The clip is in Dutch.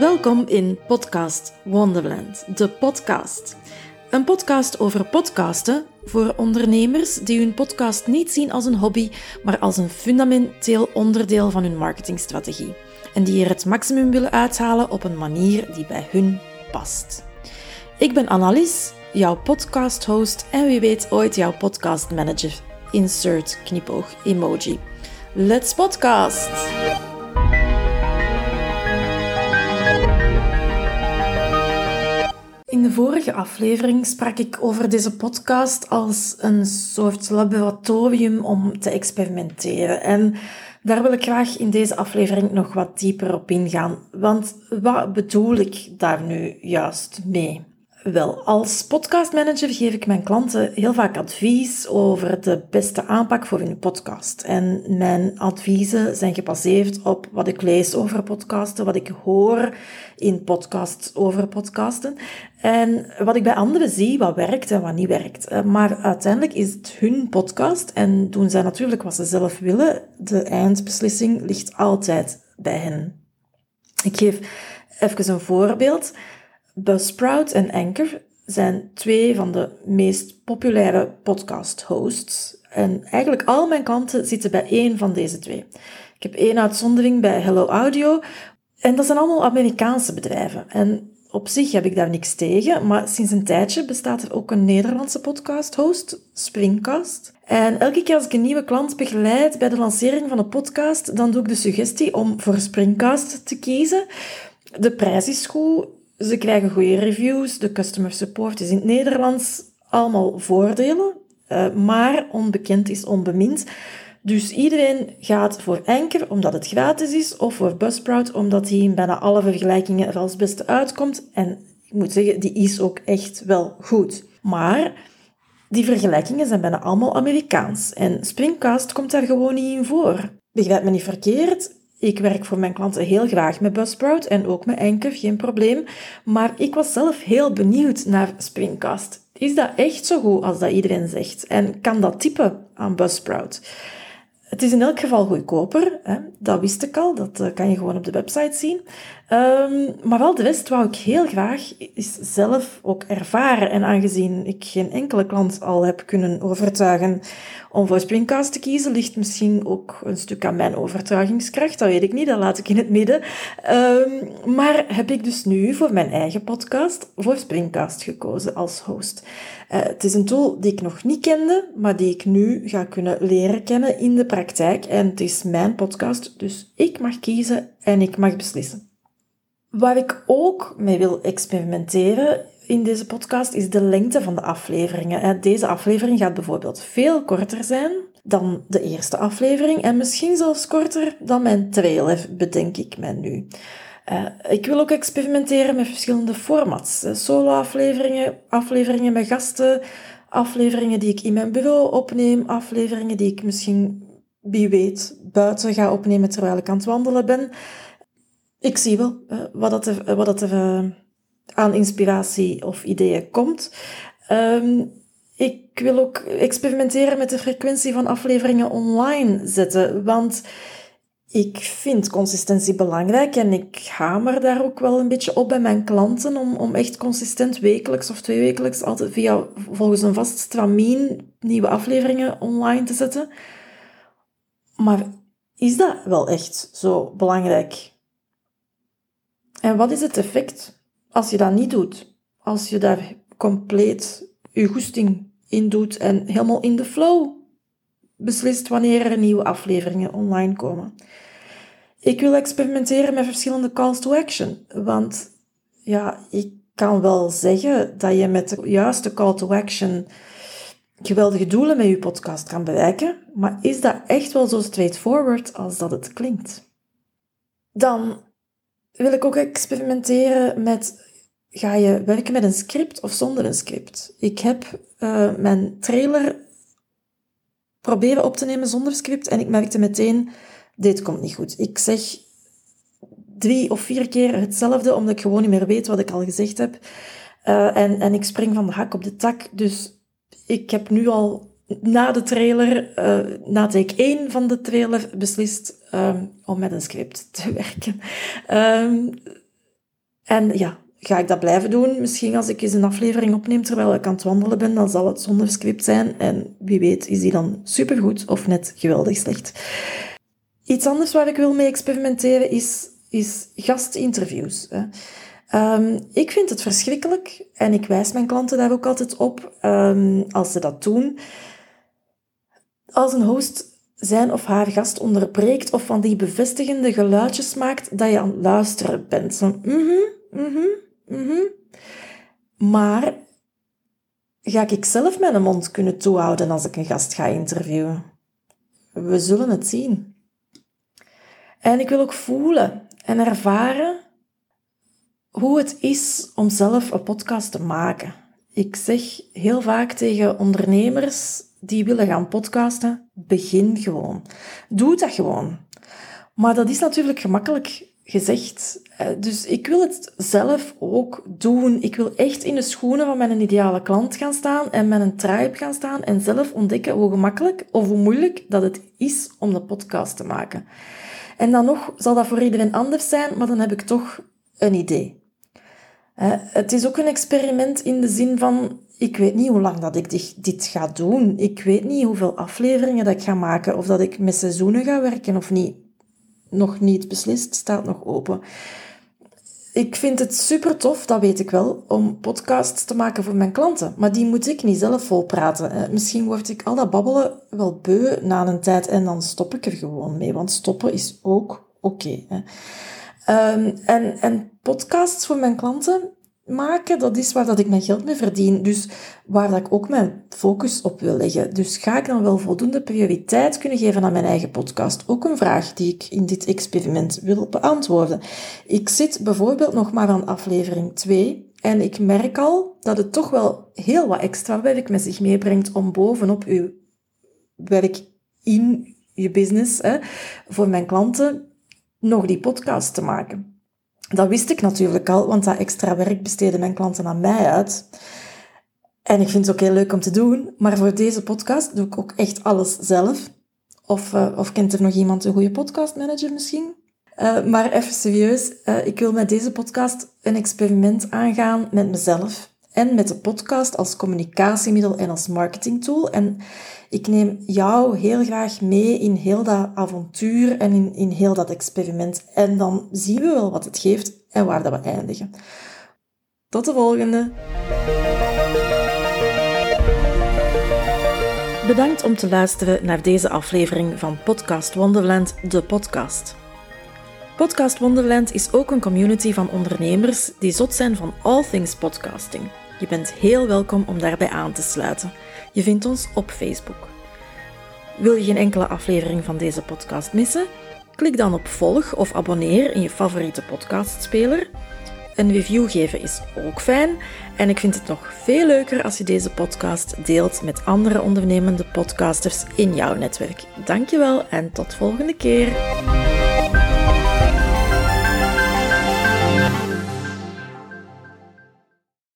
Welkom in Podcast Wonderland, de podcast. Een podcast over podcasten voor ondernemers die hun podcast niet zien als een hobby, maar als een fundamenteel onderdeel van hun marketingstrategie. En die er het maximum willen uithalen op een manier die bij hun past. Ik ben Annelies, jouw podcast-host en wie weet ooit jouw podcast-manager. Insert knipoog emoji. Let's podcast! De vorige aflevering sprak ik over deze podcast als een soort laboratorium om te experimenteren. En daar wil ik graag in deze aflevering nog wat dieper op ingaan. Want wat bedoel ik daar nu juist mee? Wel, als podcastmanager geef ik mijn klanten heel vaak advies over de beste aanpak voor hun podcast. En mijn adviezen zijn gebaseerd op wat ik lees over podcasten, wat ik hoor in podcasts over podcasten. En wat ik bij anderen zie, wat werkt en wat niet werkt. Eh, maar uiteindelijk is het hun podcast en doen zij natuurlijk wat ze zelf willen. De eindbeslissing ligt altijd bij hen. Ik geef even een voorbeeld. Buzzsprout en Anchor zijn twee van de meest populaire podcast-hosts. En eigenlijk al mijn klanten zitten bij één van deze twee. Ik heb één uitzondering bij Hello Audio. En dat zijn allemaal Amerikaanse bedrijven. En op zich heb ik daar niks tegen, maar sinds een tijdje bestaat er ook een Nederlandse podcast-host, Springcast. En elke keer als ik een nieuwe klant begeleid bij de lancering van een podcast, dan doe ik de suggestie om voor Springcast te kiezen. De prijs is goed, ze krijgen goede reviews, de customer support is in het Nederlands, allemaal voordelen, uh, maar onbekend is onbemind. Dus iedereen gaat voor Anchor omdat het gratis is, of voor Buzzsprout omdat hij in bijna alle vergelijkingen er als beste uitkomt. En ik moet zeggen, die is ook echt wel goed. Maar die vergelijkingen zijn bijna allemaal Amerikaans en Springcast komt daar gewoon niet in voor. Begrijp me niet verkeerd, ik werk voor mijn klanten heel graag met Buzzsprout en ook met Anchor, geen probleem. Maar ik was zelf heel benieuwd naar Springcast. Is dat echt zo goed als dat iedereen zegt? En kan dat typen aan Buzzsprout? Het is in elk geval goedkoper, hè? dat wist ik al, dat eh, kan je gewoon op de website zien. Um, maar wel de rest wou ik heel graag is zelf ook ervaren. En aangezien ik geen enkele klant al heb kunnen overtuigen om voor Springcast te kiezen, ligt misschien ook een stuk aan mijn overtuigingskracht, dat weet ik niet, dat laat ik in het midden. Um, maar heb ik dus nu voor mijn eigen podcast voor Springcast gekozen als host. Uh, het is een tool die ik nog niet kende, maar die ik nu ga kunnen leren kennen in de praktijk. En het is mijn podcast, dus ik mag kiezen en ik mag beslissen. Waar ik ook mee wil experimenteren in deze podcast is de lengte van de afleveringen. Deze aflevering gaat bijvoorbeeld veel korter zijn dan de eerste aflevering en misschien zelfs korter dan mijn trailer, bedenk ik mij nu. Uh, ik wil ook experimenteren met verschillende formats. Solo-afleveringen, afleveringen met gasten, afleveringen die ik in mijn bureau opneem, afleveringen die ik misschien, wie weet, buiten ga opnemen terwijl ik aan het wandelen ben. Ik zie wel uh, wat, dat er, wat dat er uh, aan inspiratie of ideeën komt. Um, ik wil ook experimenteren met de frequentie van afleveringen online zetten, want ik vind consistentie belangrijk en ik hamer daar ook wel een beetje op bij mijn klanten om, om echt consistent wekelijks of tweewekelijks altijd via volgens een vast stramien nieuwe afleveringen online te zetten. Maar is dat wel echt zo belangrijk? En wat is het effect als je dat niet doet? Als je daar compleet je goesting in doet en helemaal in de flow beslist wanneer er nieuwe afleveringen online komen. Ik wil experimenteren met verschillende calls to action, want ja, ik kan wel zeggen dat je met de juiste call to action geweldige doelen met je podcast kan bereiken, maar is dat echt wel zo straightforward als dat het klinkt? Dan wil ik ook experimenteren met, ga je werken met een script of zonder een script? Ik heb uh, mijn trailer proberen op te nemen zonder script en ik merkte meteen, dit komt niet goed. Ik zeg drie of vier keer hetzelfde, omdat ik gewoon niet meer weet wat ik al gezegd heb. Uh, en, en ik spring van de hak op de tak. Dus ik heb nu al na de trailer, uh, na take 1 van de trailer, beslist um, om met een script te werken. Um, En ja, ga ik dat blijven doen? Misschien als ik eens een aflevering opneem terwijl ik aan het wandelen ben, dan zal het zonder script zijn. En wie weet is die dan supergoed of net geweldig slecht. Iets anders waar ik wil mee experimenteren is, is gastinterviews. Um, ik vind het verschrikkelijk en ik wijs mijn klanten daar ook altijd op als ze dat doen. Als een host zijn of haar gast onderbreekt of van die bevestigende geluidjes maakt dat je aan het luisteren bent. Zo, mhm, mhm, mhm. Maar ga ik zelf mijn mond kunnen toehouden als ik een gast ga interviewen? We zullen het zien. En ik wil ook voelen en ervaren hoe het is om zelf een podcast te maken. Ik zeg heel vaak tegen ondernemers die willen gaan podcasten, begin gewoon. Doe dat gewoon. Maar dat is natuurlijk gemakkelijk gezegd. Eh, dus ik wil het zelf ook doen. Ik wil echt in de schoenen van mijn ideale klant gaan staan en met een tribe gaan staan en zelf ontdekken hoe gemakkelijk of hoe moeilijk dat het is om de podcast te maken. En dan nog zal dat voor iedereen anders zijn, maar dan heb ik toch een idee. Het is ook een experiment in de zin van, ik weet niet hoe lang dat ik dit ga doen. Ik weet niet hoeveel afleveringen dat ik ga maken, of dat ik met seizoenen ga werken of niet. Nog niet beslist, staat nog open. Ik vind het super tof, dat weet ik wel, om podcasts te maken voor mijn klanten. Maar die moet ik niet zelf volpraten. Misschien word ik al dat babbelen wel beu na een tijd en dan stop ik er gewoon mee. Want stoppen is ook oké. Ehm, en, en podcasts voor mijn klanten maken, dat is waar dat ik mijn geld mee verdien. Dus waar dat ik ook mijn focus op wil leggen. Dus ga ik dan wel voldoende prioriteit kunnen geven aan mijn eigen podcast? Ook een vraag die ik in dit experiment wil beantwoorden. Ik zit bijvoorbeeld nog maar aan aflevering 2 en ik merk al dat het toch wel heel wat extra werk met zich meebrengt om bovenop uw werk in je business, hè, voor mijn klanten, nog die podcast te maken. Dat wist ik natuurlijk al, want dat extra werk besteden mijn klanten aan mij uit. En ik vind het ook heel leuk om te doen, maar voor deze podcast doe ik ook echt alles zelf. Of, uh, of kent er nog iemand een goede podcastmanager misschien? Uh, maar even serieus, uh, ik wil met deze podcast een experiment aangaan met mezelf en met de podcast als communicatiemiddel en als marketingtool. En ik neem jou heel graag mee in heel dat avontuur en in, in heel dat experiment. En dan zien we wel wat het geeft en waar dat we eindigen. Tot de volgende! Bedankt om te luisteren naar deze aflevering van Podcast Wonderland, de podcast. Podcast Wonderland is ook een community van ondernemers die zot zijn van all things podcasting. Je bent heel welkom om daarbij aan te sluiten. Je vindt ons op Facebook. Wil je geen enkele aflevering van deze podcast missen? Klik dan op volg of abonneer in je favoriete podcastspeler. Een review geven is ook fijn en ik vind het nog veel leuker als je deze podcast deelt met andere ondernemende podcasters in jouw netwerk. Dankjewel en tot volgende keer.